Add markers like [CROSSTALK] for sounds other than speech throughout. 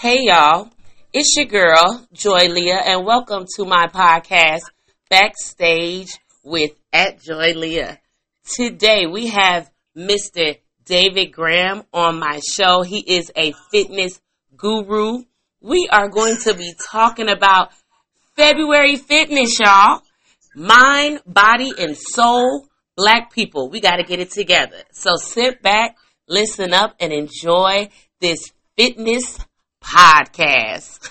Hey y'all, it's your girl, Joy Leah, and welcome to my podcast, Backstage with at Joy Leah. Today we have Mr. David Graham on my show. He is a fitness guru. We are going to be talking about February fitness, y'all. Mind, body, and soul. Black people, we got to get it together. So sit back, listen up, and enjoy this fitness podcast.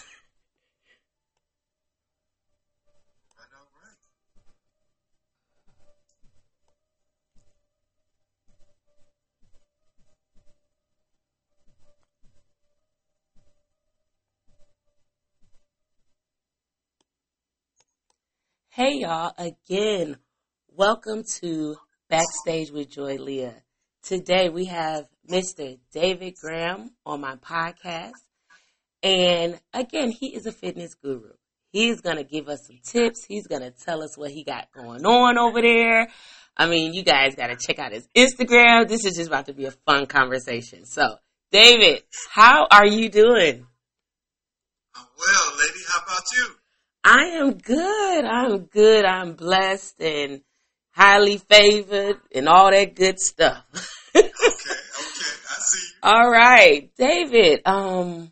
Hey y'all, again, welcome to Backstage with Joy Leah. Today we have Mr. David Graham on my podcast. And again, he is a fitness guru. He's going to give us some tips. He's going to tell us what he got going on over there. I mean, you guys got to check out his Instagram. This is just about to be a fun conversation. So, David, how are you doing? I'm well, lady. How about you? I am good. I'm good. I'm blessed and highly favored and all that good stuff. [LAUGHS] okay, okay. I see. All right. David, um,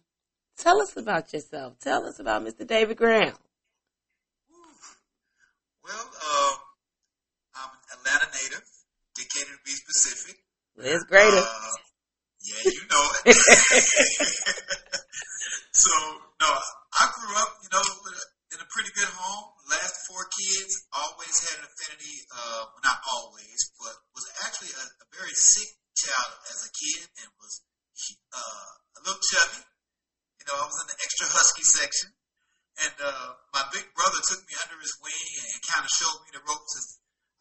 tell us about yourself. Tell us about Mr. David Graham. Well, uh, I'm an Atlanta native, Decatur to be specific. It's greater. Uh, yeah, you know it. [LAUGHS] so, no, I grew up, you know, in a pretty good home. Last four kids always had an affinity. Uh, well, not always, but was actually a, a very sick child as a kid and was uh, a little chubby. You know, I was in the extra husky section, and uh, my big brother took me under his wing and, and kind of showed me the ropes as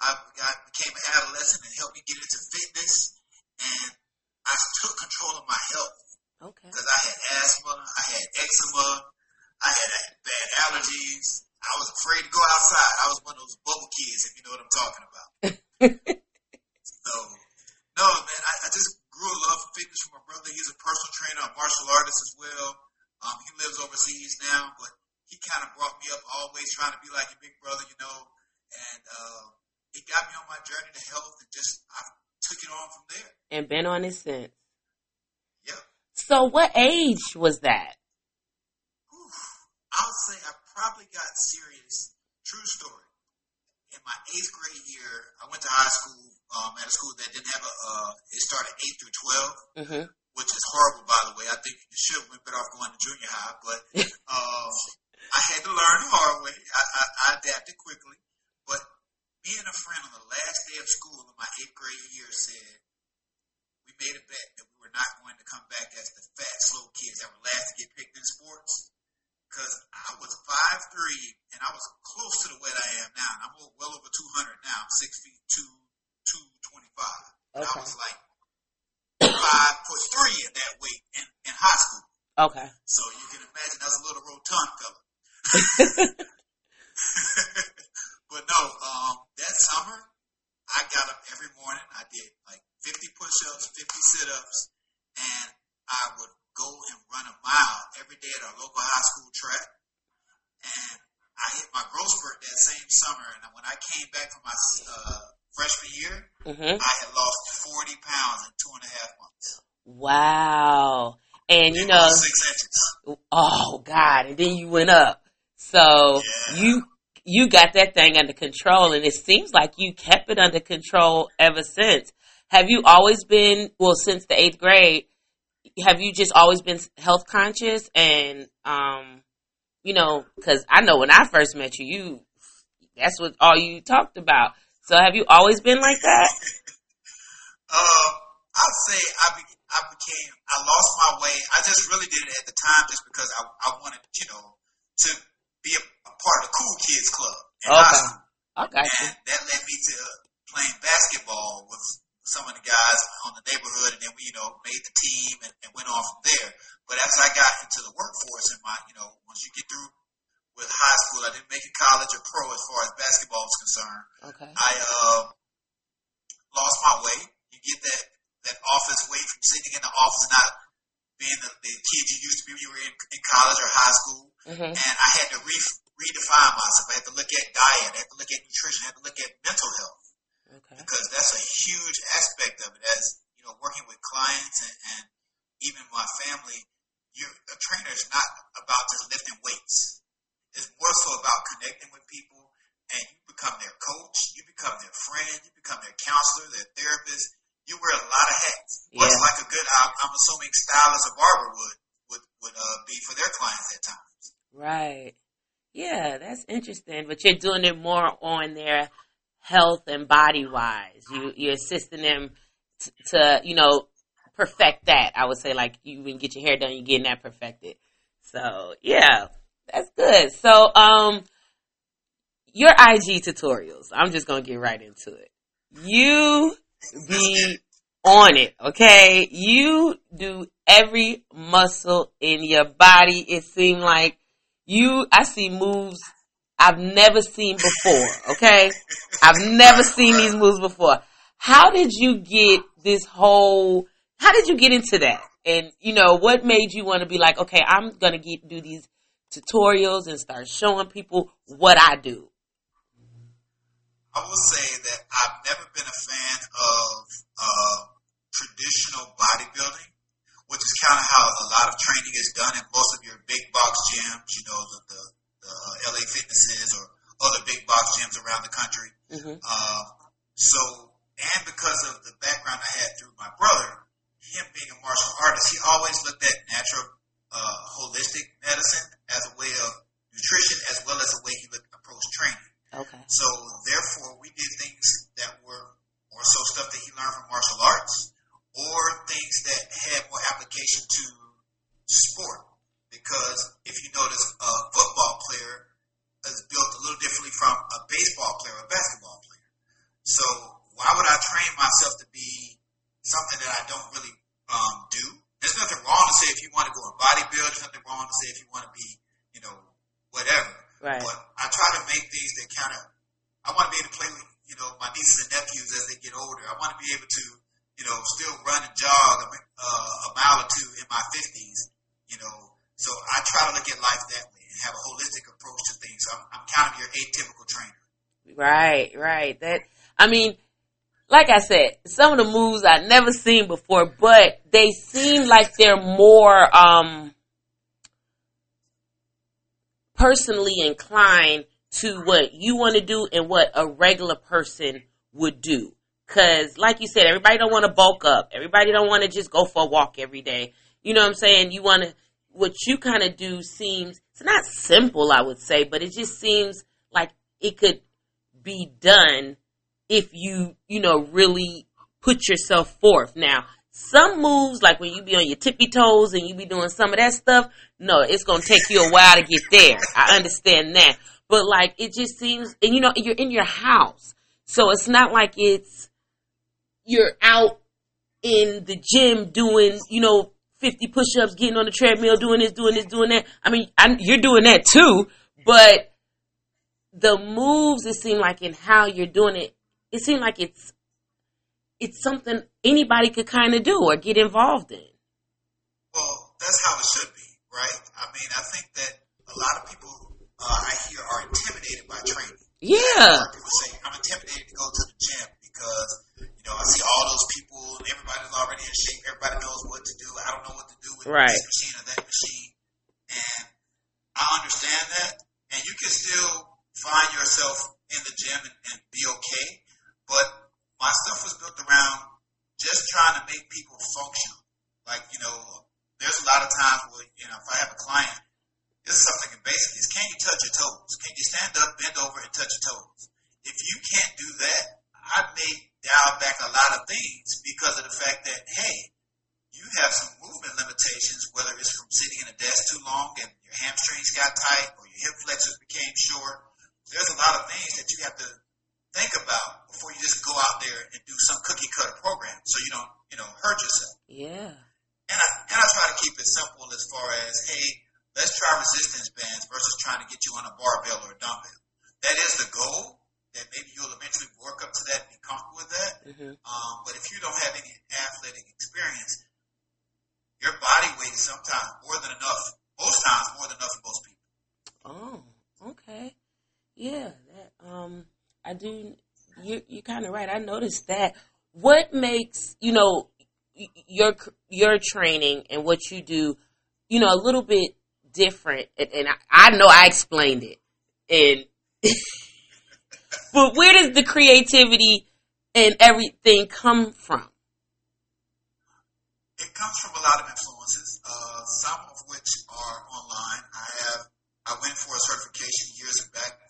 I got, became an adolescent and helped me get into fitness. And I took control of my health Okay. because I had asthma, I had eczema, I had bad allergies. I was afraid to go outside. I was one of those bubble kids, if you know what I'm talking about. [LAUGHS] so, no, man, I, I just grew a love for fitness from my brother. He's a personal trainer, a martial artist as well. Um, he lives overseas now, but he kind of brought me up always trying to be like your big brother, you know. And uh, he got me on my journey to health, and just I took it on from there. and been on it since. Yeah. So, what age was that? Whew. I'll say I probably got serious. True story. In my eighth grade year, I went to high school um, at a school that didn't have a. Uh, it started eight through twelve, Mm-hmm. Which is horrible, by the way. I think you should have better off going to junior high, but [LAUGHS] uh, I had to learn the hard way. I, I, I adapted quickly, but me and a friend on the last day of school in my eighth grade year said we made a bet that we were not going to come back as the fat, slow kids that were last to get picked in sports. Because I was five three and I was close to the weight I am now. And I'm well over 200 now. I'm six feet two, 225. And I was like five foot three at that weight in, in high school. Okay. So you can imagine I was a little rotund fella. [LAUGHS] but no, um, that summer, I got up every morning. I did like 50 push-ups, 50 sit-ups, and I would go and run a mile every day at our local high school track. And I hit my growth spurt that same summer. And when I came back from my uh, freshman year, Mm-hmm. I had lost 40 pounds in two and a half months. Wow. And you know, six inches. oh God, and then you went up. So Yeah. you you got that thing under control, and it seems like you kept it under control ever since. Have you always been well since the eighth grade? Have you just always been health conscious and um, you know, because I know when I first met you, you that's what all you talked about. So have you always been like that? Uh, I'd say I, be, I became, I lost my way. I just really did it at the time just because I, I wanted, you know, to be a, a part of the cool kids club Okay. I got you. And that led me to playing basketball with some of the guys on the neighborhood, and then we, you know, made the team and, and went on from there. But as I got into the workforce, and my, you know, once you get through with high school, I didn't make it college or pro as far as basketball was concerned. Okay. I uh, lost my way. You get that that office way from sitting in the office and not being the, the kid you used to be when you were in, in college or high school, Mhm. and I had to re- redefine myself. I had to look at diet, I had to look at nutrition, I had to look at mental health Okay. because that's a huge aspect of it. As you know, working with clients and, and even my family, you a trainer is not about just lifting weights. It's more so about connecting with people, and you become their coach, you become their friend, you become their counselor, their therapist. You wear a lot of hats, Yeah. like a good, I'm, assuming, stylist or barber would would would uh, be for their clients at times. Right. Yeah, that's interesting. But you're doing it more on their health and body wise. You you're assisting them t- to you know perfect that. I would say like you even get your hair done, you're getting that perfected. So yeah, that's good. So um, your IG tutorials. I'm just gonna get right into it. You be on it, okay? You do every muscle in your body. It seemed like you, I see moves I've never seen before, okay? I've never seen these moves before. How did you get this whole, how did you get into that? And, you know, what made you want to be like, okay, I'm going to get, do these tutorials and start showing people what I do? I will say that I've never been a fan of uh, traditional bodybuilding, which is kind of how a lot of training is done in most of your big box gyms, you know, the, the, the LA Fitnesses or other big box gyms around the country. hmm Uh, so, and because of the background I had through my brother, him being a martial artist, he always looked at natural, uh, holistic medicine as a way of nutrition as well as a way he looked approach training. Okay. So therefore, we did things that were more so stuff that he learned from martial arts, or things that had more application to sport. Because if you notice, a football player is built a little differently from a baseball player or a basketball player. So why would I train myself to be something that I don't really um, do? There's nothing wrong to say if you want to go and bodybuild. There's nothing wrong to say if you want to be, you know, whatever. Right. But I try to make things that kind of, I want to be able to play with, you know, my nieces and nephews as they get older. I want to be able to, you know, still run and jog a, uh, a mile or two in my 50s, you know. So I try to look at life that way and have a holistic approach to things. I'm, I'm kind of your atypical trainer. Right, right. That I mean, like I said, some of the moves I've never seen before, but they seem like they're more um personally inclined to what you want to do and what a regular person would do. Cause like you said, everybody don't want to bulk up. Everybody don't want to just go for a walk every day. You know what I'm saying? You want to, what you kind of do seems, it's not simple, I would say, but it just seems like it could be done if you, you know, really put yourself forth. Now, some moves, like when you be on your tippy toes and you be doing some of that stuff, no, it's to take you a while to get there. I understand that. But like, it just seems, and you know, you're in your house. So it's not like it's, you're out in the gym doing, you know, 50 push-ups, getting on the treadmill, doing this, doing this, doing that. I mean, I, you're doing that too, but the moves, it seemed like and how you're doing it, it seemed like it's, it's something anybody could kind of do or get involved in. Well, that's how it should be, right? I mean, I think that a lot of people uh, I hear are intimidated by training. Yeah. People say, I'm intimidated to go to the gym because, you know, I see all those people and everybody's already in shape. Everybody knows what to do. I don't know what to do with Right. this machine or that machine. And I understand that. And you can still find yourself in the gym and, and be okay. But my stuff was built around just trying to make people functional. Like, you know, there's a lot of times where, you know, if I have a client, this is something basic is can you touch your toes? Can you stand up, bend over, and touch your toes? If you can't do that, I may dial back a lot of things because of the fact that, hey, you have some movement limitations, whether it's from sitting in a desk too long and your hamstrings got tight or your hip flexors became short. There's a lot of things that you have to think about before you just go out there and do some cookie cutter program so you don't, you know, hurt yourself. Yeah. And I, and I try to keep it simple as far as, hey, let's try resistance bands versus trying to get you on a barbell or a dumbbell. That is the goal. That maybe you'll eventually work up to that and be comfortable with that. hmm Um, but if you don't have any athletic experience, your body weight is sometimes more than enough. Most times more than enough for most people. Oh, okay. Yeah, that um I do you you're kind of right. I noticed that. What makes, you know, your your training and what you do, you know, a little bit different and, and I, I know I explained it. And [LAUGHS] but where does the creativity and everything come from? It comes from a lot of influences, uh, some of which are online. I have I went for a certification years back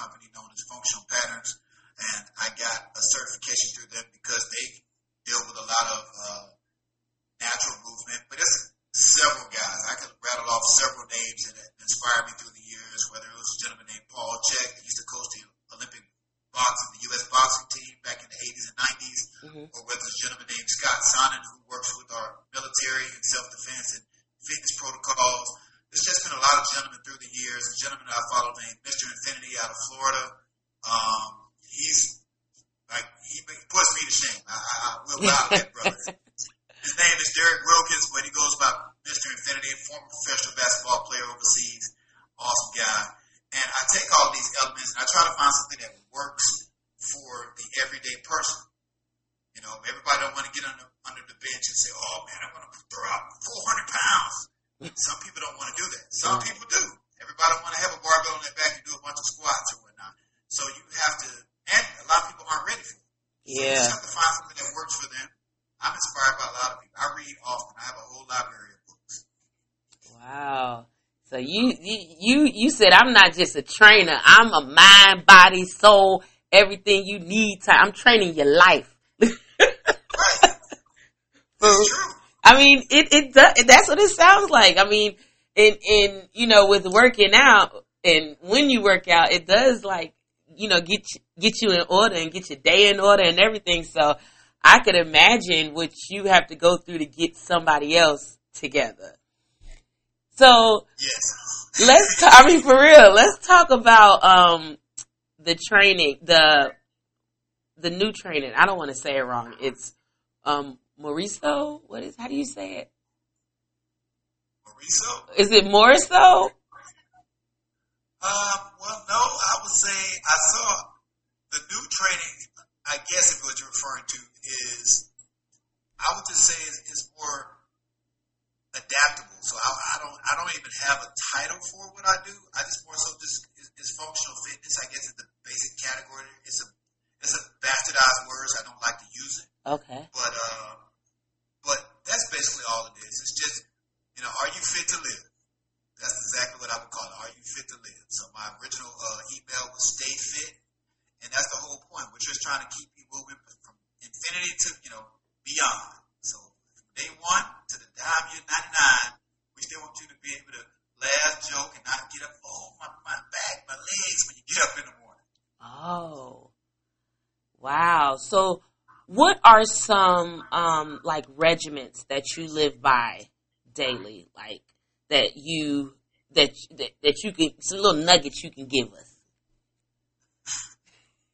company known as Functional Patterns, and I got a certification through them because they deal with a lot of uh, natural movement. But it's several guys. I could rattle off several names that inspired me through the years. Whether it was a gentleman named Paul Chek that used to coach the Olympic boxing, the U.S. boxing team back in the 80s and 90s, mm-hmm. or whether it's a gentleman named Scott Sonnon who works with our military and self-defense and fitness protocols. There's just been a lot of gentlemen through the years. A gentleman I follow named Mr. Infinity out of Florida. Um, he's like he, he puts me to shame. I, I, I will [LAUGHS] bow that brother. His name is Derek Wilkins, but he goes by Mr. Infinity, former professional basketball player overseas. Awesome guy. And I take all these elements and I try to find something that works for the everyday person. You know, everybody don't want to get under, under the bench and say, oh man, I'm going to throw out 400 pounds. Some people don't want to do that. Some people do. Everybody want to have a barbell on their back and do a bunch of squats or whatnot. So you have to, and a lot of people aren't ready for it. So yeah. you just have to find something that works for them. I'm inspired by a lot of people. I read often. I have a whole library of books. Wow. So you, you, you said I'm not just a trainer. I'm a mind, body, soul, everything you need to. I'm training your life. [LAUGHS] I mean, it, it does, that's what it sounds like. I mean, in, in, you know, with working out and when you work out, it does like, you know, get, get you in order and get your day in order and everything. So I could imagine what you have to go through to get somebody else together. So yes. let's. T- I mean, for real. Let's talk about um the training, the the new training. I don't want to say it wrong. It's um Mauricio. What is? How do you say it? Mauricio. Is it Mauricio? Um. Well, no. I would say I saw the new training. I guess if what you're referring to is, I would just say it's, it's more adaptable. So I, I, don't I don't even have a title for what I do. I just more so just is, functional fitness. I guess is the basic category. It's a it's a bastardized word. So I don't like to use it. Okay. But uh, but that's basically all it is. It's just you know, are you fit to live? That's exactly what I would call it. Are you fit to live? So my original uh, email was stay fit, and that's the whole point. We're just trying to keep you moving from infinity to you know beyond. So from day one to the time you're 99, we still want you to be able to laugh, joke, and not get up, oh, my, my back, my legs when you get up in the morning. Oh, wow. So, what are some um, like regiments that you live by daily, like that you that that, that you can some little nuggets you can give us?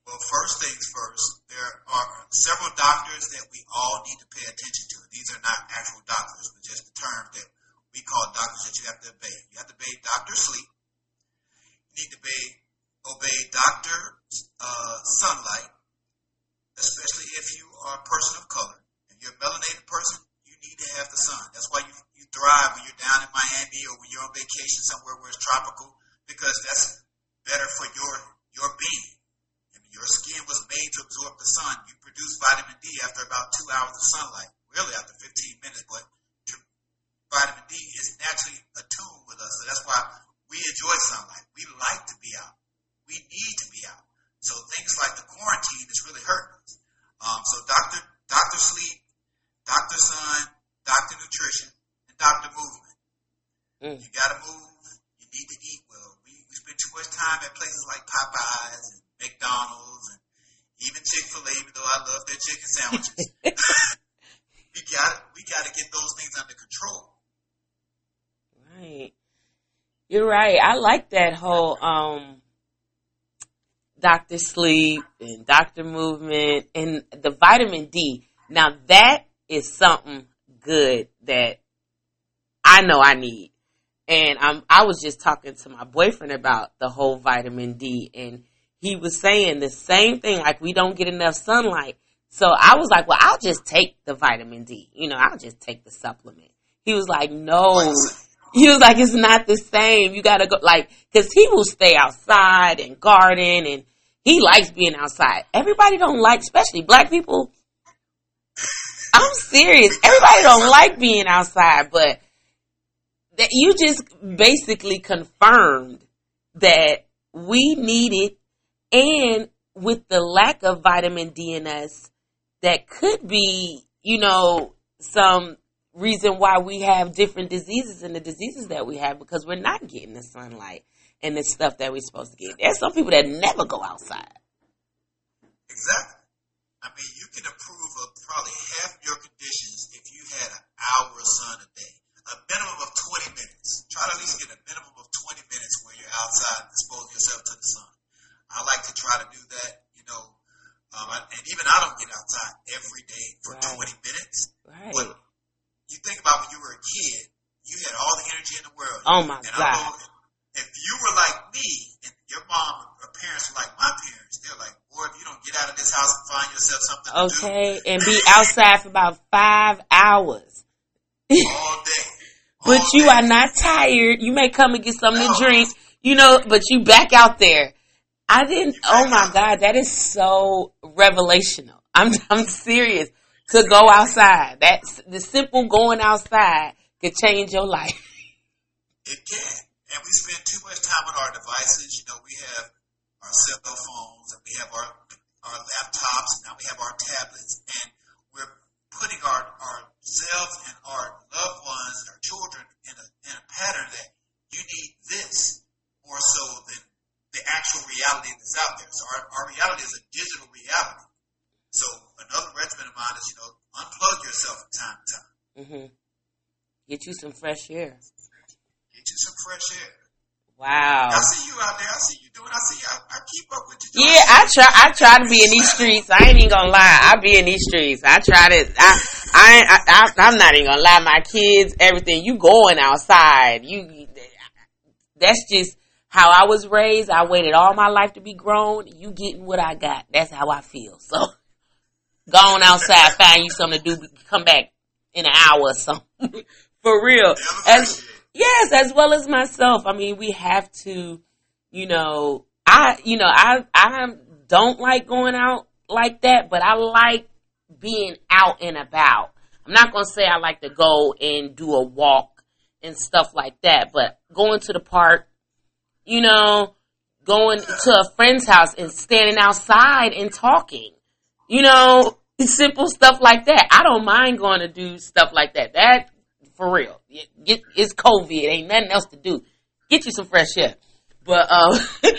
Well, first things first, there are several doctors that we all need to pay attention to. These are not actual doctors, but just the terms that we call doctors that you have to obey. You have to obey Dr. Sleep. You need to obey, obey Dr. Uh, sunlight, especially if you are a person of color. If you're a melanated person, you need to have the sun. That's why you, you thrive when you're down in Miami or when you're on vacation somewhere where it's tropical, because that's better for your, your being. Your skin was made to absorb the sun. You produce vitamin D after about two hours of sunlight, really after 15 minutes, but vitamin D is naturally attuned with us. So that's why we enjoy sunlight. We like to be out. We need to be out. So things like the quarantine is really hurting us. Um, so Dr. Dr. Sleep, Dr. Sun, Dr. Nutrition, and Dr. Movement. Mm. You got to move. You need to eat well. We, we spend too much time at places like Popeyes and McDonald's, and even Chick Fil A. Even though I love their chicken sandwiches, we got we got to get those things under control. Right, you're right. I like that whole um, Doctor Sleep and Doctor Movement and the vitamin D. Now that is something good that I know I need. And I'm, I was just talking to my boyfriend about the whole vitamin D and he was saying the same thing, like we don't get enough sunlight. So I was like, well, I'll just take the vitamin D. You know, I'll just take the supplement. He was like, no. [LAUGHS] He was like, it's not the same. You gotta go, like, cause he will stay outside and garden and he likes being outside. Everybody don't like, especially black people. I'm serious. Everybody don't like being outside, but that you just basically confirmed that we need it and with the lack of vitamin D in us, that could be, you know, some reason why we have different diseases and the diseases that we have because we're not getting the sunlight and the stuff that we're supposed to get. There's some people that never go outside. Exactly. I mean, you can improve of probably half your conditions if you had an hour of sun a day, a minimum of 20 minutes. Try to at least get a minimum of 20 minutes where you're outside and expose yourself to the sun. I like to try to do that, you know, um, I, and even I don't get outside every day for right. 20 minutes. Right. But you think about when you were a kid, you had all the energy in the world. Oh my and God. if you were like me and your mom or parents were like my parents, they're like, boy, if you don't get out of this house and find yourself something okay, [LAUGHS] and be outside for about five hours. all day. [LAUGHS] but you day. are not tired. You may come and get something No. to drink, you know, but you back out there. I didn't. Oh my. God, that is so revelational. I'm [LAUGHS] I'm serious. To go outside, that's the simple going outside could change your life. [LAUGHS] It can. And we spend too much time on our devices. You know, we have our cell phones and we have our our laptops and now we have our tablets and we're putting our ourselves and our loved ones our children in a in a pattern that you need this more so than the actual reality that's out there. So our, our reality is a digital reality. So another regimen of mine is, you know, unplug yourself from time to time. Mm-hmm. Get you some fresh air. Get you some fresh air. Wow. I see you out there. I see you doing. I see you. I, I keep up with you. Yeah, I try. I try to be in these streets. I ain't even gonna lie. I be in these streets. I try to. I. I. I, I I'm not even gonna lie. My kids, everything. You going outside? You. That's just how I was raised. I waited all my life to be grown. You getting what I got. That's how I feel. So, go on outside, find you something to do. Come back in an hour or something. [LAUGHS] For real. As, yes, as well as myself. I mean, we have to, you know, I, you know, I, I don't like going out like that, but I like being out and about. I'm not going to say I like to go and do a walk and stuff like that, but going to the park, you know, going to a friend's house and standing outside and talking, you know, simple stuff like that. I don't mind going to do stuff like that. That, for real. Get, it's COVID. Ain't nothing else to do. Get you some fresh air. But, um, [LAUGHS]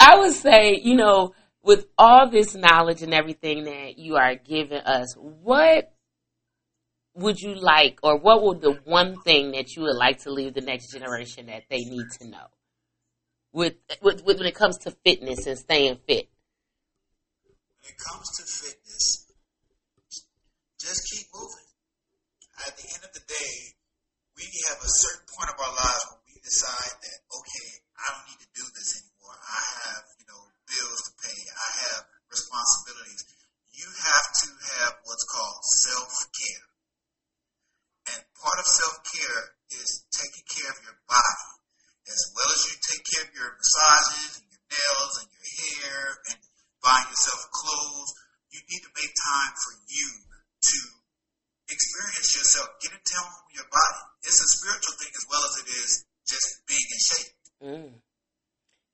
I would say, you know, with all this knowledge and everything that you are giving us, what would you like, or what would the one thing that you would like to leave the next generation that they need to know? With, with, with when it comes to fitness and staying fit. When it comes to fitness, just keep moving. At the end of the day, we have a certain point of our lives when we decide that, okay, I don't need to do this anymore. I have, you know, bills to pay. I have responsibilities. You have to have what's called self-care. And part of self-care is taking care of your body. As well as you take care of your massages and your nails and your hair and buying yourself clothes, you need to make time for you to experience yourself. Get in tune with your body. It's a spiritual thing as well as it is just being in shape. Mm.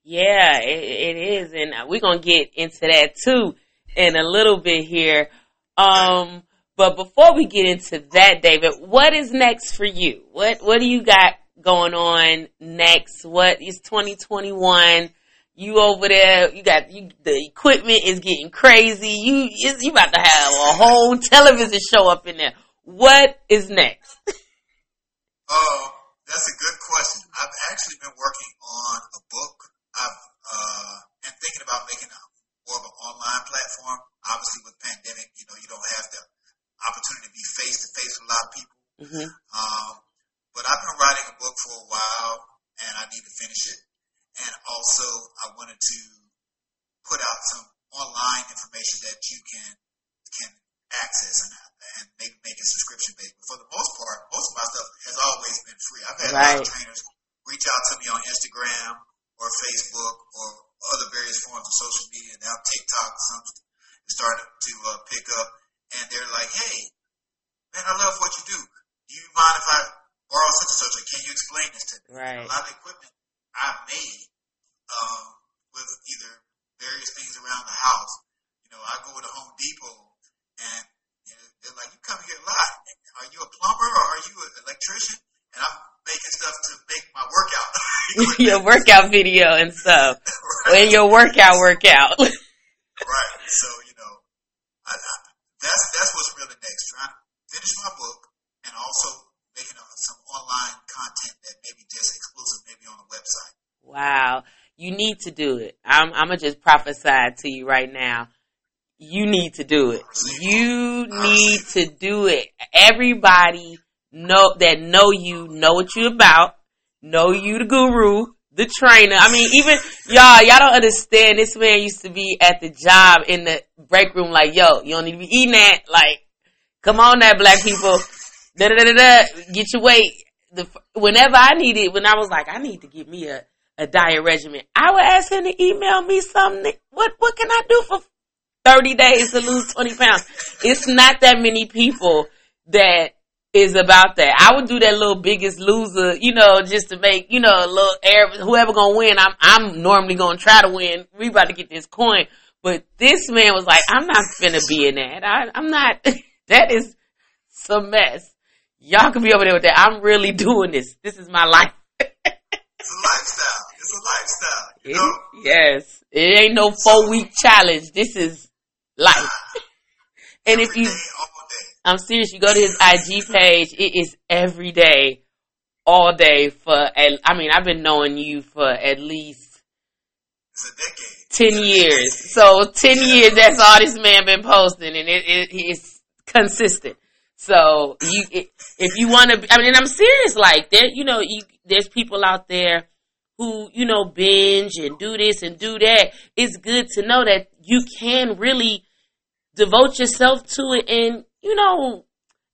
Yeah, it, it is, and we're gonna get into that too in a little bit here. Um, but before we get into that, David, what is next for you? What What do you got going on next? What is 2021? You over there, you got you, the equipment is getting crazy. You you about to have a whole television show up in there. What is next? Oh, that's a good question. I've actually been working on a book. I've uh, been thinking about making a more of an online platform. Obviously, with pandemic, you know, you don't have the opportunity to be face to face with a lot of people. Mm-hmm. Um, but I've been writing a book for a while, and I need to finish it also I wanted to put out some online information that you can can access and, and maybe make it subscription based. But for the most part, most of my stuff has always been free. I've had right. a lot of trainers reach out to me on Instagram or Facebook or other various forms of social media. Now TikTok, some starting to uh, pick up, and they're like, "Hey, man, I love what you do. Do you mind if I borrow such and such? Can you explain this to me?" Right. A lot of equipment I've made um, with either various things around the house. You know, I go to Home Depot, and you know, they're like, "You come here a lot. Are you a plumber or are you an electrician?" And I'm making stuff to make my workout. [LAUGHS] [LAUGHS] your workout video and stuff. right. And your workout workout. [LAUGHS] right. So, you know, I, I, that's that's what's really next. Trying to finish my book and also Wow. You need to do it. I'm, I'm gonna just prophesy to you right now. You need to do it. You need to do it. Everybody know that know you know what you about, know you the guru, the trainer. I mean, even y'all, y'all don't understand. This man used to be at the job in the break room, like, yo, you don't need to be eating that. Like, come on, that black people. Da da da da. Get your weight. The whenever I needed, when I was like, I need to get me a a diet regimen, I would ask him to email me something. What what can I do for thirty days to lose twenty pounds? It's not that many people that is about that. I would do that little biggest loser, you know, just to make, you know, a little air, whoever gonna win, I'm, I'm normally gonna try to win. We about to get this coin. But this man was like, I'm not finna be in that. I, I'm not, [LAUGHS] that is some mess. Y'all can be over there with that. I'm really doing this. This is my life. [LAUGHS] lifestyle. You know? yes. It ain't no four week challenge. This is life. [LAUGHS] and if you, I'm serious. You go to his IG page. It is every day, all day for. I mean, I've been knowing you for at least ten years. So ten years. That's all this man been posting, and it, it it's consistent. So you, if you want to, I mean, I'm serious. Like there, you know, you, there's people out there who you know binge and do this and do that. It's good to know that you can really devote yourself to it and you know,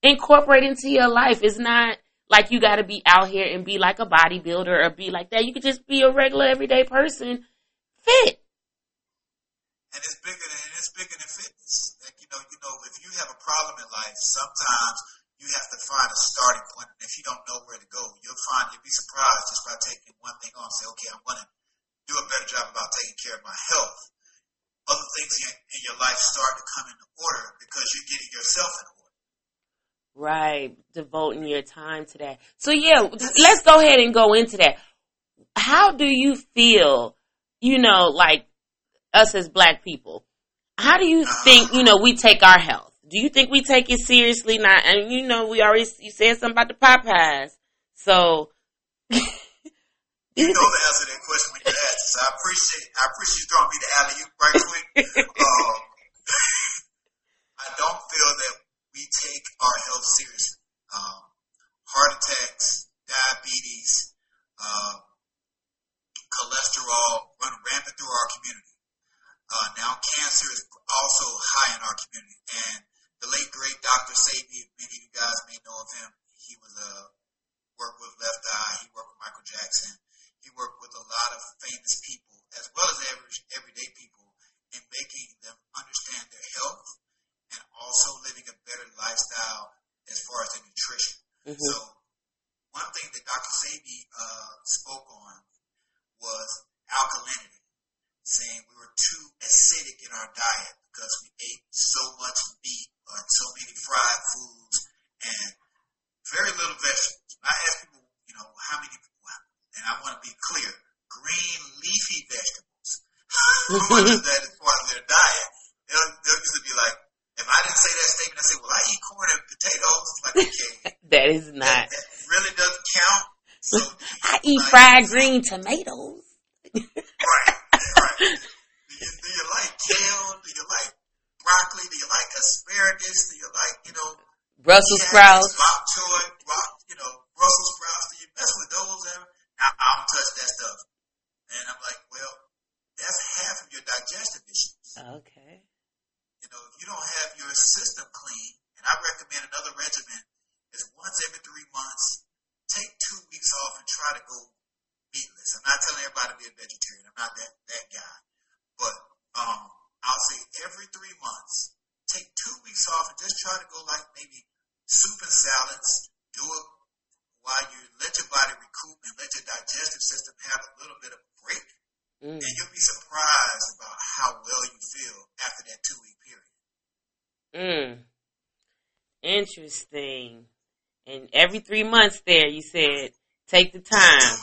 incorporate into your life. It's not like you got to be out here and be like a bodybuilder or be like that. You could just be a regular everyday person, fit. And it's bigger than it's bigger than fitness. Like you know, you know, if you have a problem in life, sometimes you have to find a starting point. And if you don't know where to go, you'll find you'll be surprised just by taking one thing on. Say, okay, I'm going to do a better job about taking care of my health other things in, in your life start to come into order because you're getting yourself in order. Right, devoting your time to that. So yeah, let's go ahead and go into that. How do you feel, you know, like us as black people? How do you uh-huh. think, you know, we take our health? Do you think we take it seriously? Not, and you know, we already you said something about the Popeyes. So [LAUGHS] You know the answer to that question when you ask. So I appreciate I appreciate you throwing me the alley oop right quick. [LAUGHS] um, [LAUGHS] I don't feel that we take our health seriously. Um, heart attacks, diabetes, um, cholesterol run rampant through our community. Uh, now cancer is also high in our community. And the late great Dr. Sebi, many of you guys may know of him. He was a uh, worked with Left Eye. He worked with Michael Jackson. He worked with a lot of famous people as well as average everyday people in making them understand their health and also living a better lifestyle as far as their nutrition. Mm-hmm. So one thing that Dr. Sebi uh, spoke on was alkalinity, saying we were too acidic in our diet because we ate so much meat and so many fried foods and very little vegetables. I ask people, you know, how many and I want to be clear, green leafy vegetables. what is that as part of their diet? They'll, they'll used to be like, if I didn't say that statement, I say, well, I eat corn and potatoes. Like, okay. that is not. That, that really doesn't count. So I eat like, fried green tomatoes. right, right. Do you, do you like kale? Do you like broccoli? Do you like asparagus? Do you like, you know, Brussels sprouts? Rock to it, rock, you know, Brussels sprouts. Do you mess with those ever? I, I don't touch that stuff. And I'm like, well, digestive issues. Okay. You know, if you don't have your system clean, and I recommend another regimen is once every three months, take two weeks off and try to go meatless. I'm not telling everybody to be a vegetarian. I'm not that, that guy. But um, I'll say every three months, take two weeks off and just try to go like maybe soup and salads. Do it while you let your body recoup and let your digestive system have a little bit of a break. Mm. And you'll be surprised about how well you feel after that two week period. Mm. Interesting. And every three months there, you said, take the time.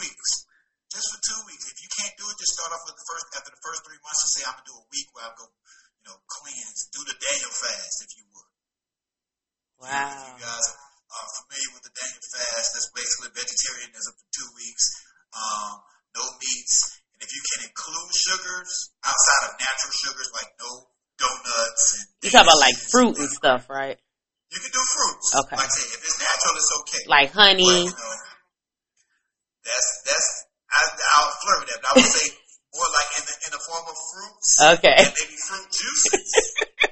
Fruit and stuff, right? You can do fruits. Okay. Like I say, if it's natural, it's okay. Like honey. But, you know, that's that's I, I'll flirt with that, but I would say more like in the in the form of fruits. Okay. And maybe fruit juices.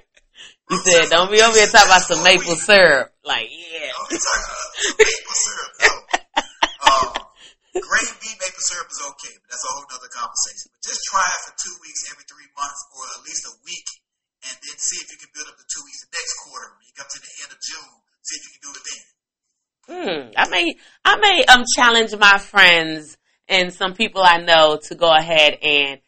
[LAUGHS] you said, don't be over here talking about some maple syrup. Like, yeah. Don't be talking about maple syrup. No. um, bean maple syrup is okay, but that's a whole other conversation. But just try it for two weeks every three months, or at least a week and [LAUGHS] then see if you can build up the two weeks the next quarter. When you come to the end of June, see if you can do it then. Hmm. I may, I may um challenge my friends and some people I know to go ahead and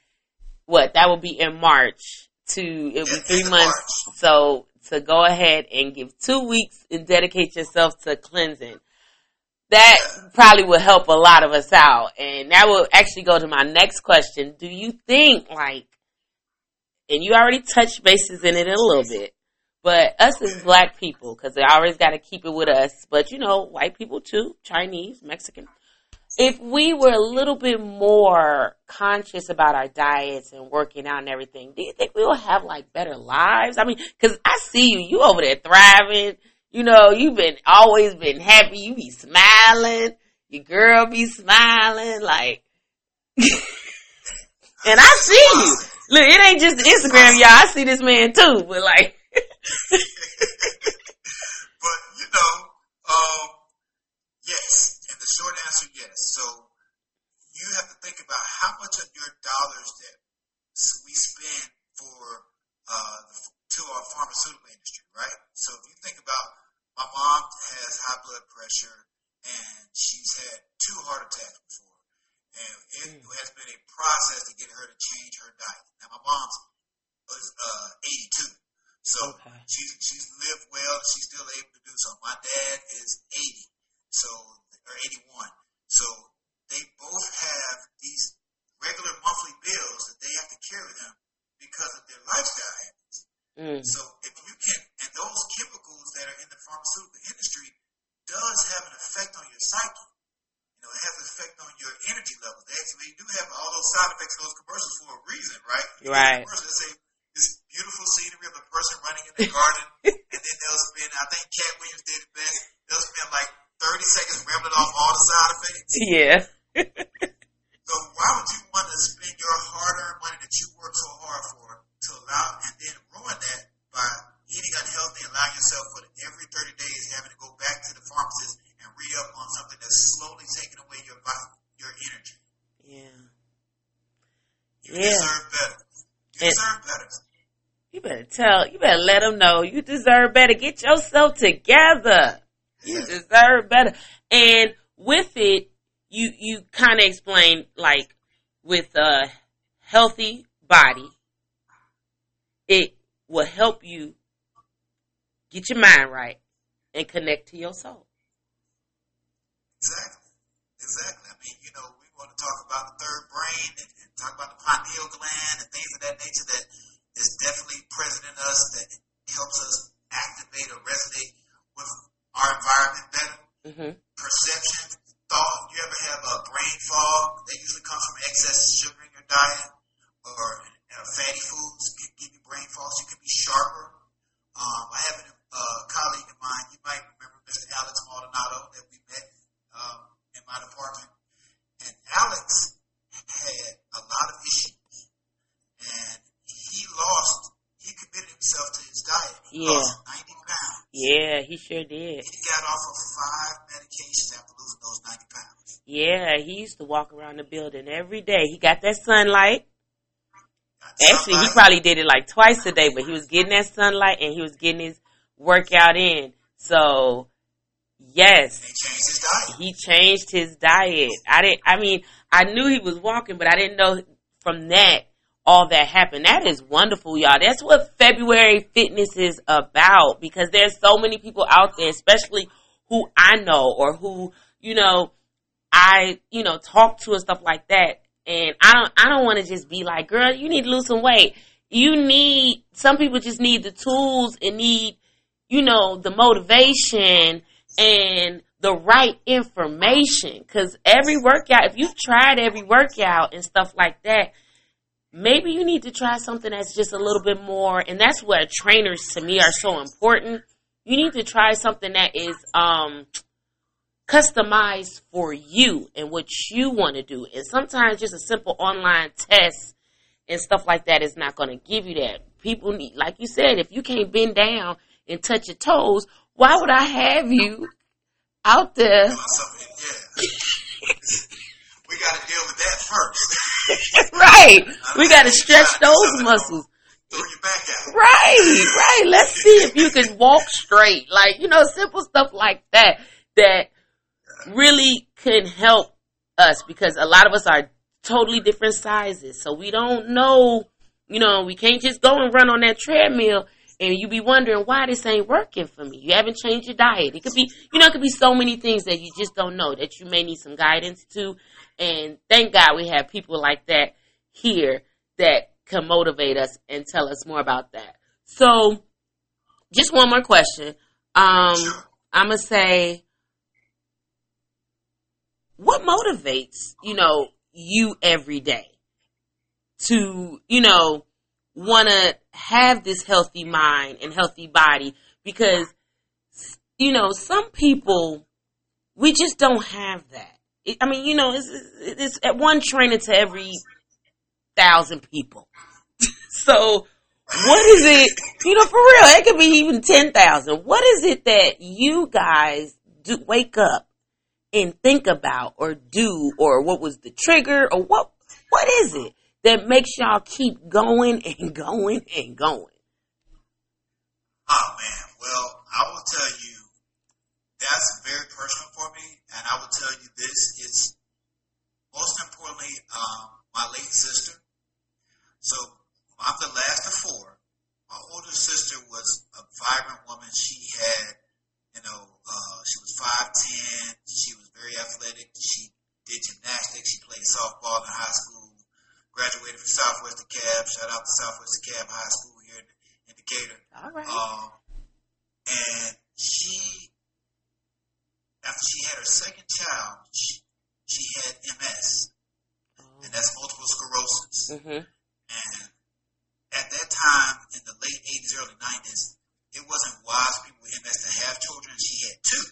what that will be in March. To it'll be three months. March. So to go ahead and give two weeks and dedicate yourself to cleansing. That probably will help a lot of us out. And that will actually go to my next question. Do you think like and you already touched bases in it a little bit. But us as black people, because they always got to keep it with us. But you know, white people too, Chinese, Mexican. If we were a little bit more conscious about our diets and working out and everything, do you think we will have like better lives? I mean, because I see you, you over there thriving. You know, you've been always been happy. You be smiling. Your girl be smiling, like. [LAUGHS] and I see you. Look, it ain't just Instagram, y'all. I see this man too, but like. [LAUGHS] but you know, um, yes, and the short answer, yes. So you have to think about how much of your dollars that we spend for uh, to our pharmaceutical industry, right? So if you think about, my mom has high blood pressure and she's had two heart attacks before. It has been a process to get her to change her diet. Now, my mom's was uh, 82. So okay. she's she's lived well. She's still able to do so. My dad is 80, so or 81. So they both have these regular monthly bills that they have to carry them because of their lifestyle habits. Mm. So if you can, and those chemicals that are in the pharmaceutical industry does have an effect on your psyche know, it has an effect on your energy levels. They actually do have all those side effects of those commercials for a reason, right? You right. Commercials say this beautiful scenery of a person running in the garden, [LAUGHS] and then they'll spend. I think Katt Williams did it best. They'll spend like thirty seconds rambling off all the side effects. Yeah. so why would you want to spend your hard-earned money that you work so hard for to allow and then ruin that by eating unhealthy, allowing yourself for every thirty days having to go back to the pharmacist and re up on something that's slowly taking away your your energy. Yeah. You yeah. deserve better. You deserve better. You better tell. You better let them know you deserve better. Get yourself together. You deserve better. And with it, you you kind of explain like with a healthy body, it will help you get your mind right and connect to your soul. Exactly. Exactly. I mean, you know, we want to talk about the third brain and, and talk about the pineal gland and things of that nature that is definitely present in us that helps us activate or resonate with our environment better. Mm-hmm. Perception, thought. You ever have a brain fog? That usually comes from excess sugar in your diet or uh, fatty foods can give you brain fog. So you can be sharper. Um, I have a uh, colleague of mine. You might remember Mr. Alex Maldonado that we met um, in my department. And Alex had a lot of issues. And he lost, he committed himself to his diet. He yeah. lost 90 pounds. Yeah, he sure did. He got off of five medications after losing those 90 pounds. Yeah, he used to walk around the building every day. He got that sunlight. Actually, he probably did it like twice a day, but he was getting that sunlight and he was getting his workout in. So yes, They changed his diet. he changed his diet. I didn't. I mean, I knew he was walking, but I didn't know from that all that happened. That is wonderful, y'all. That's what February fitness is about because there's so many people out there, especially who I know or who you know I you know talk to and stuff like that. And I don't I don't want to just be like, girl, you need to lose some weight. You need some people just need the tools and need you know the motivation and the right information. Because every workout if you've tried every workout and stuff like that maybe you need to try something that's just a little bit more and that's where trainers to me are so important. You need to try something that is um customized for you and what you want to do. And sometimes just a simple online test and stuff like that is not going to give you that. People need like you said if you can't bend down and touch your toes why would i have you out there Doing something, yeah. we got to deal with that first. [LAUGHS] right we got to stretch those muscles Throw your back out. Right, right. Let's see if you can walk straight. Like, you know, simple stuff like that that really can help us because a lot of us are totally different sizes. So we don't know, you know, we can't just go and run on that treadmill and you be wondering why this ain't working for me. You haven't changed your diet. It could be, you know, it could be so many things that you just don't know that you may need some guidance to. And thank God we have people like that here that can motivate us and tell us more about that. So, just one more question. Um, I'm gonna say, what motivates you know you every day to you know want to have this healthy mind and healthy body because you know some people we just don't have that. It, I mean, you know, it's, it's, at one trainer to every thousand people. [LAUGHS] so, what is it? You know, for real, it could be even ten thousand. What is it that you guys do? Wake up and think about, or do, or what was the trigger, or what? What is it that makes y'all keep going and [LAUGHS] going and going? Oh man, well, I will tell you that's very personal for me, and I will tell you this: it's most importantly um, my late sister. So I'm the last of four. My older sister was a vibrant woman. She had, you know, uh, she was five ten. She was very athletic. She did gymnastics. She played softball in high school. Graduated from Southwest DeKalb. Shout out to Southwest DeKalb High School here in, in Decatur. All right. Um, and she, after she had her second child, she, she had MS, and that's multiple sclerosis. Mm-hmm. And at that time, in the late 80s, early 90s, it wasn't wise for people with MS to have children. She had two.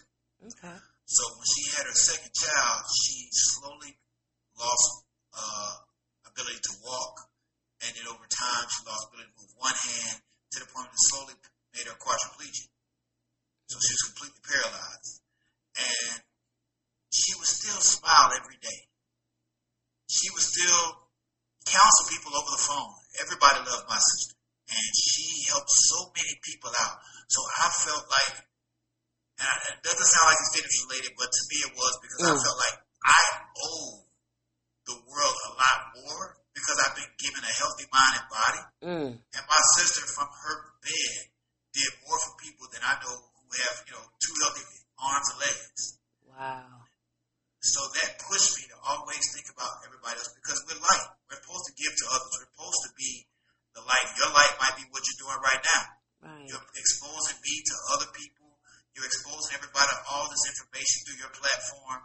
Okay. So when she had her second child, she slowly lost uh, ability to walk, and then over time she lost ability to move one hand to the point that it slowly made her quadriplegic. So she was completely paralyzed, and she would still smile every day. She would still counsel people over the phone. Everybody loved my sister, and she helped so many people out. So I felt like and I- it doesn't sound like it's fitness related, but to me it was because I Mm. felt like I owe the world a lot more because I've been given a healthy mind and body. Mm. And my sister from her bed did more for people than I know who have, you know, two healthy arms and legs. Wow. So that pushed me to always think about everybody else because we're light. We're supposed to give to others. We're supposed to be the light. Your light might be what you're doing right now. Right. You're exposing me to other people. You're exposing everybody to all this information through your platform.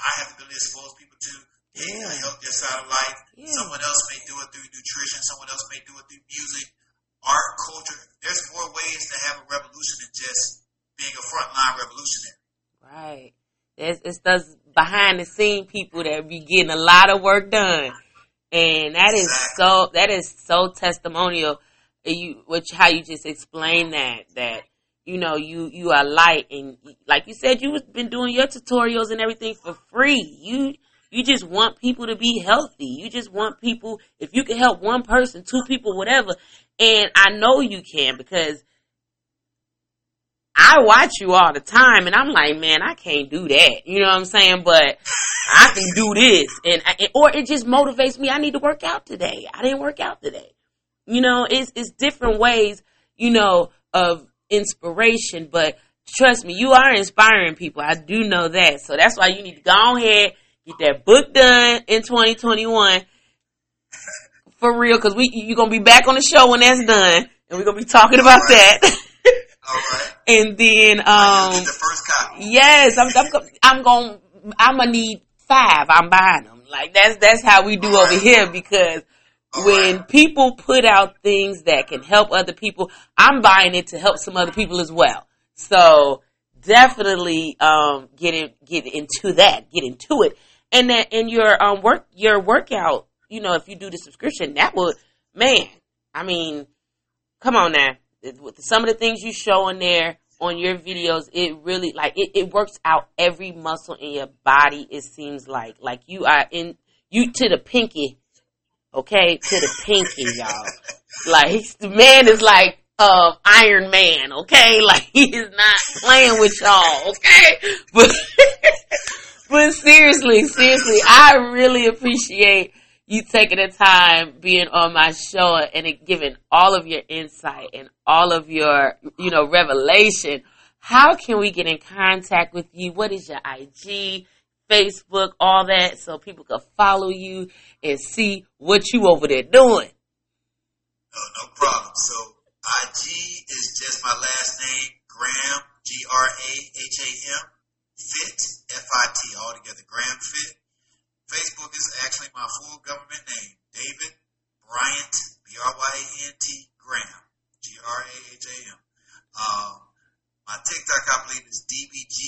I have the ability to expose people to hey, Yeah. a healthier side of life. Yeah. Someone else may do it through nutrition. Someone else may do it through music, art, culture. There's more ways to have a revolution than just being a frontline revolutionary. Right. It's, it's those scene people that be getting a lot of work done. And that is so, that is so testimonial. you which how you just explain that that you know you you are light and like you said you've been doing your tutorials and everything for free you you just want people to be healthy you just want people if you can help one person two people whatever and i know you can because I watch you all the time and I'm like, man, I can't do that. You know what I'm saying? But I can do this and, or it just motivates me. I need to work out today. I didn't work out today. You know, it's, it's different ways, you know, of inspiration, but trust me, you are inspiring people. I do know that. So that's why you need to go ahead, get that book done in 2021 for real. Cause we, you're going to be back on the show when that's done and we're going to be talking about that. [LAUGHS] All right. and then, um, the first copy. yes, I'm, I'm, I'm going, I'm to need five. I'm buying them. Like that's, that's how we do over Alright. here because All when right. people put out things that can help other people, I'm buying it to help some other people as well. So definitely um get in, get into that, get into it. And that in your um work your workout, you know, if you do the subscription, that would man, I mean, come on now. Some of the things you show in there on your videos, it really like it, it works out every muscle in your body, it seems like. Like you are in you to the pinky okay, to the pinky, y'all. Like the man is like uh Iron Man, okay? [LAUGHS] Like he is not playing with y'all, okay? [LAUGHS] But [LAUGHS] but seriously, seriously, I really appreciate you taking the time being on my show and giving all of your insight and all of your, you know, revelation. How can we get in contact with you? What is your IG, Facebook, all that, so people can follow you and see what you over there doing? No, no problem. So IG is just my last name, Graham, G R A H A M, Fit, F I T, all together, Graham Fit. Facebook is actually my full government name, David Bryant, B R Y A N T, Graham, G R A H A M. Um, my TikTok, I believe, is DBG,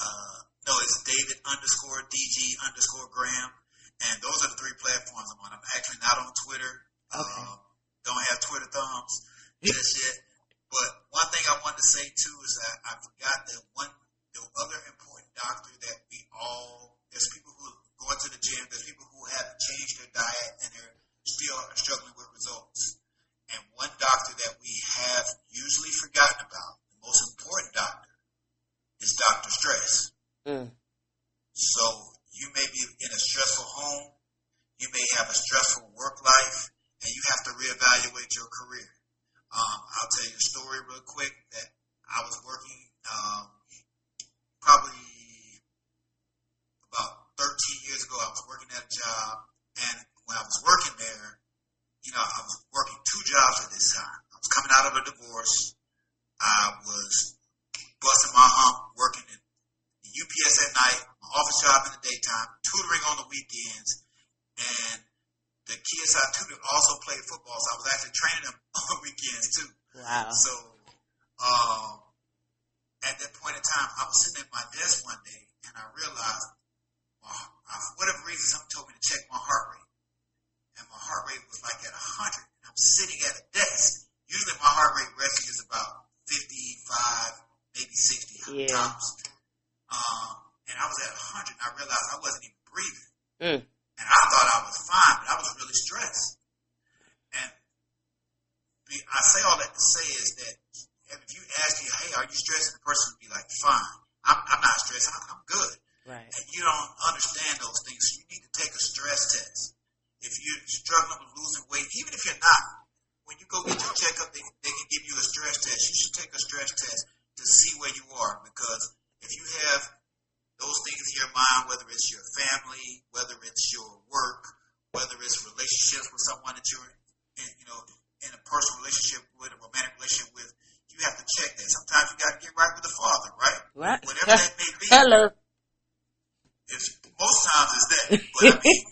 uh, no, it's David underscore DG underscore Graham. And those are the three platforms I'm on. I'm actually not on Twitter. Okay. Um, don't have Twitter thumbs just yet. But one thing I wanted to say too is that I forgot that one, the other important doctor that we all, there's people who go into the gym, there's people who have changed their diet and they're still struggling with results. And one doctor that we have usually forgotten about, the most important doctor, is Dr. Stress. Mm. So you may be in a stressful home, you may have a stressful work life, and you have to reevaluate your career. Um, I'll tell you a story real quick that I was working um, probably about 13 years ago. I was working at a job, and when I was working there, you know, I was working two jobs at this time. I was coming out of a divorce. I was busting my hump, working in the UPS at night, my office job in the daytime, tutoring on the weekends, and the kids I tutored also played football, so I was actually training them on weekends too. Wow. So, um, at that point in time, I was sitting at my desk one day, and I realized, my, uh, for whatever reason, something told me to check my heart rate, and my heart rate was like at 100. And I'm sitting at a desk. Usually, my heart rate resting is about 55, maybe 60 Yeah. tops. Um, and I was at 100, and I realized I wasn't even breathing. Mm. And I thought I was fine, but I was really stressed. And the- I say all that to say is that if you ask you, hey, are you stressed? And the person would be like, fine. I'm, I'm not stressed. I'm, I'm good. Right. And you don't understand those things. You need to take a stress test. Struggling with losing weight, even if you're not, when you go get your checkup, they, they can give you a stress test. You should take a stress test to see where you are because if you have those things in your mind, whether it's your family, whether it's your work, whether it's relationships with someone that you're, in, you know, in a personal relationship with, a romantic relationship with, you have to check that. Sometimes you got to get right with the Father, right? Right. Whatever that may be. [LAUGHS] Hello. It's, most times it's that, but [LAUGHS] I mean,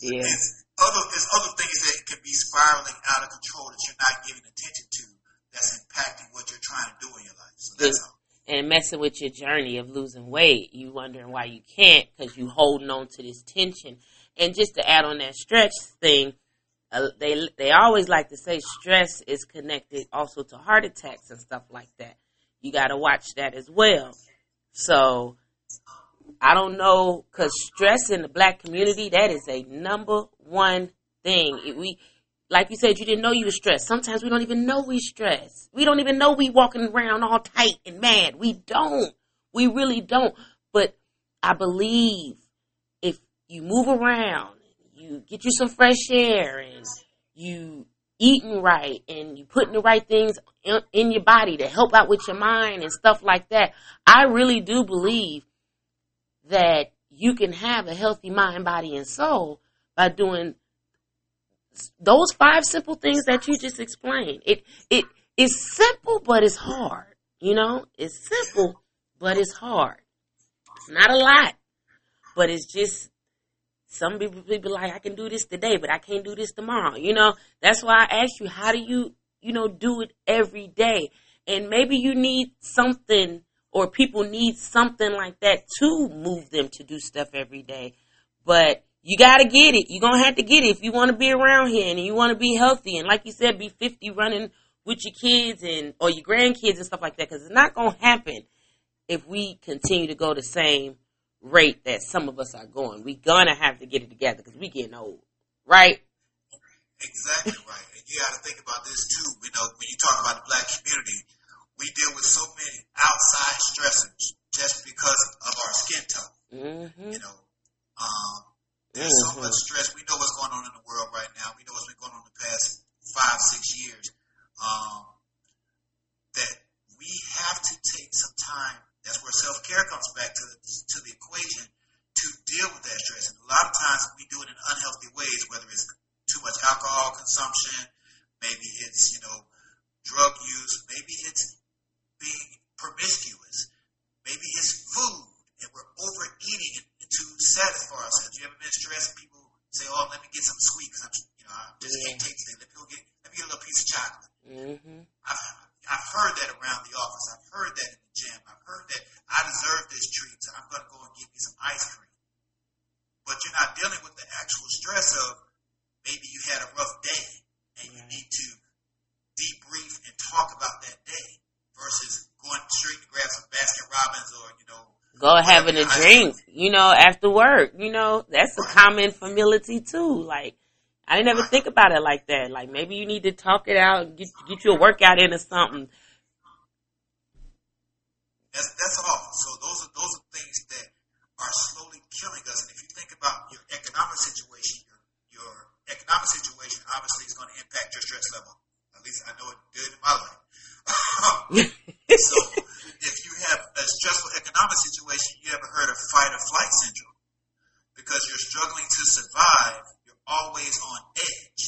Yeah. it's other it's other things that can be spiraling out of control that you're not giving attention to. That's impacting what you're trying to do in your life. So that's all. and messing with your journey of losing weight. You wondering why you can't because you holding on to this tension. And just to add on that stretch thing, uh, they they always like to say stress is connected also to heart attacks and stuff like that. You got to watch that as well. So I don't know because stress in the black community that is a number one thing. It, we like you said, you didn't know you were stressed. Sometimes we don't even know we stressed. We don't even know we walking around all tight and mad. We don't. We really don't. But I believe if you move around, you get you some fresh air and you eating right and you putting the right things in, in your body to help out with your mind and stuff like that. I really do believe that you can have a healthy mind, body, and soul by doing those five simple things that you just explained. It it is simple, but it's hard. You know, it's simple, but it's hard. It's not a lot, but it's just some people people like I can do this today, but I can't do this tomorrow. You know, that's why I asked you, how do you you know do it every day? And maybe you need something, or people need something like that to move them to do stuff every day. But you gotta get it. You're gonna have to get it if you want to be around here and you want to be healthy. And like you said, be 50 running with your kids and or your grandkids and stuff like that. Because it's not gonna happen if we continue to go the same rate that some of us are going. We're gonna have to get it together because we getting old, right? Exactly right. And you got to think about this too. You know, when you talk about the black community, we deal with so many outside stressors just because of our skin tone. Mm-hmm. You know, um, there's mm-hmm. so much stress. We know what's going on in the world right now. We know what's been going on in the past five, six years. Um, that we have to take some time. That's where self care comes back to the, to the equation to deal with that stress. And a lot of times we do it in unhealthy ways, whether it's too much alcohol consumption, maybe it's you know drug use, maybe it's being promiscuous, maybe it's food, and we're overeating to satisfy ourselves. You ever been stressed? People say, "Oh, let me get some sweet because I'm, you know, I just yeah. can't take today. Let me go get, let me get a little piece of chocolate." Mm-hmm. I've, I've heard that around the office. I've heard that in the gym. I've heard that I deserve this treat, so I'm going to go and get me some ice cream. But you're not dealing with the actual stress of maybe you had a rough day and you need to debrief and talk about that day versus going straight to grab some Baskin Robbins or you know go having a drink, you know, after work. You know, that's a common familiarity too. Like, I didn't ever think about it like that. Like, maybe you need to talk it out, get get you a workout in or something. That's that's all. So those are those are things that are slowly killing us. And if you think about your economic situation, your, your economic situation obviously is going to impact your stress level. At least I know it did in my life. so if you have a stressful economic situation, you ever heard of fight or flight syndrome? Because you're struggling to survive, you're always on edge.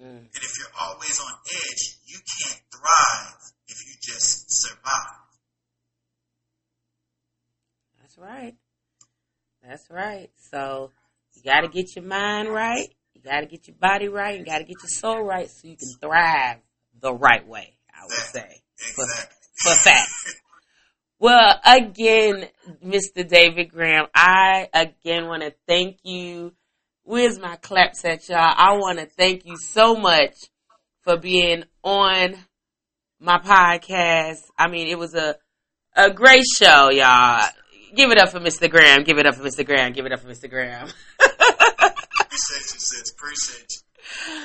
Mm. And if you're always on edge, you can't thrive if you just survive. That's right. That's right. So you got to get your mind right. You got to get your body right. You got to get your soul right so you can thrive the right way, I would say. Exactly for facts. Well, again, Mr. David Graham, I again want to thank you. Where's my claps at y'all? I want to thank you so much for being on my podcast. I mean, it was a a great show, y'all. Give it up for Mr. Graham. Give it up for Mr. Graham. Give it up for Mr. Graham. [LAUGHS] appreciate you.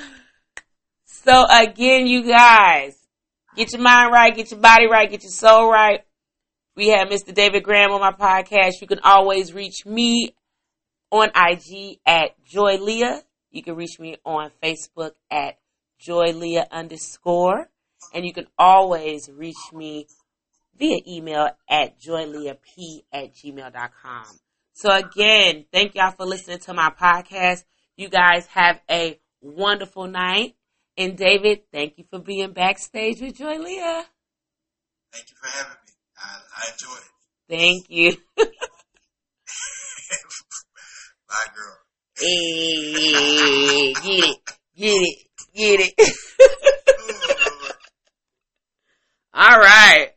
So again, you guys, Get your mind right, get your body right, get your soul right. We have Mr. David Graham on my podcast. You can always reach me on IG at Joy Leah. You can reach me on Facebook at Joy Leah underscore. And you can always reach me via email at joyleahp at gmail.com. So again, thank y'all for listening to my podcast. You guys have a wonderful night. And David, thank you for being backstage with Joy Leah. Thank you for having me. I, I enjoyed it. Thank you. [LAUGHS] Bye, girl. Hey, get it, get it, get it. [LAUGHS] All right.